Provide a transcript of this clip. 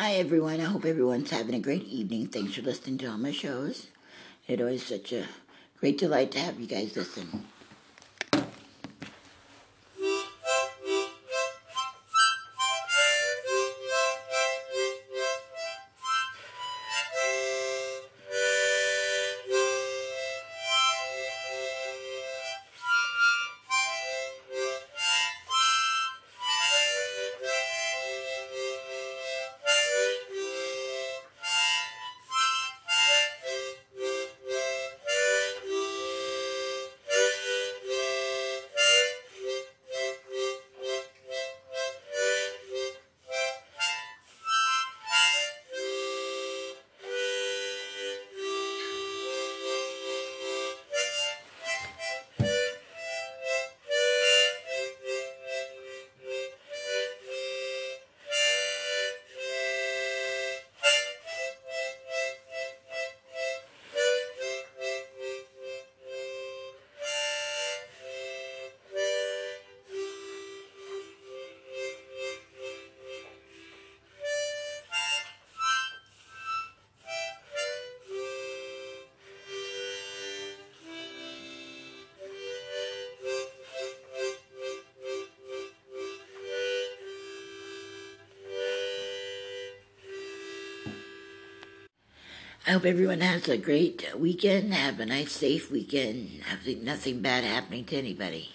Hi, everyone. I hope everyone's having a great evening. Thanks for listening to all my shows. It always such a great delight to have you guys listen. I hope everyone has a great weekend. Have a nice, safe weekend. Having nothing bad happening to anybody.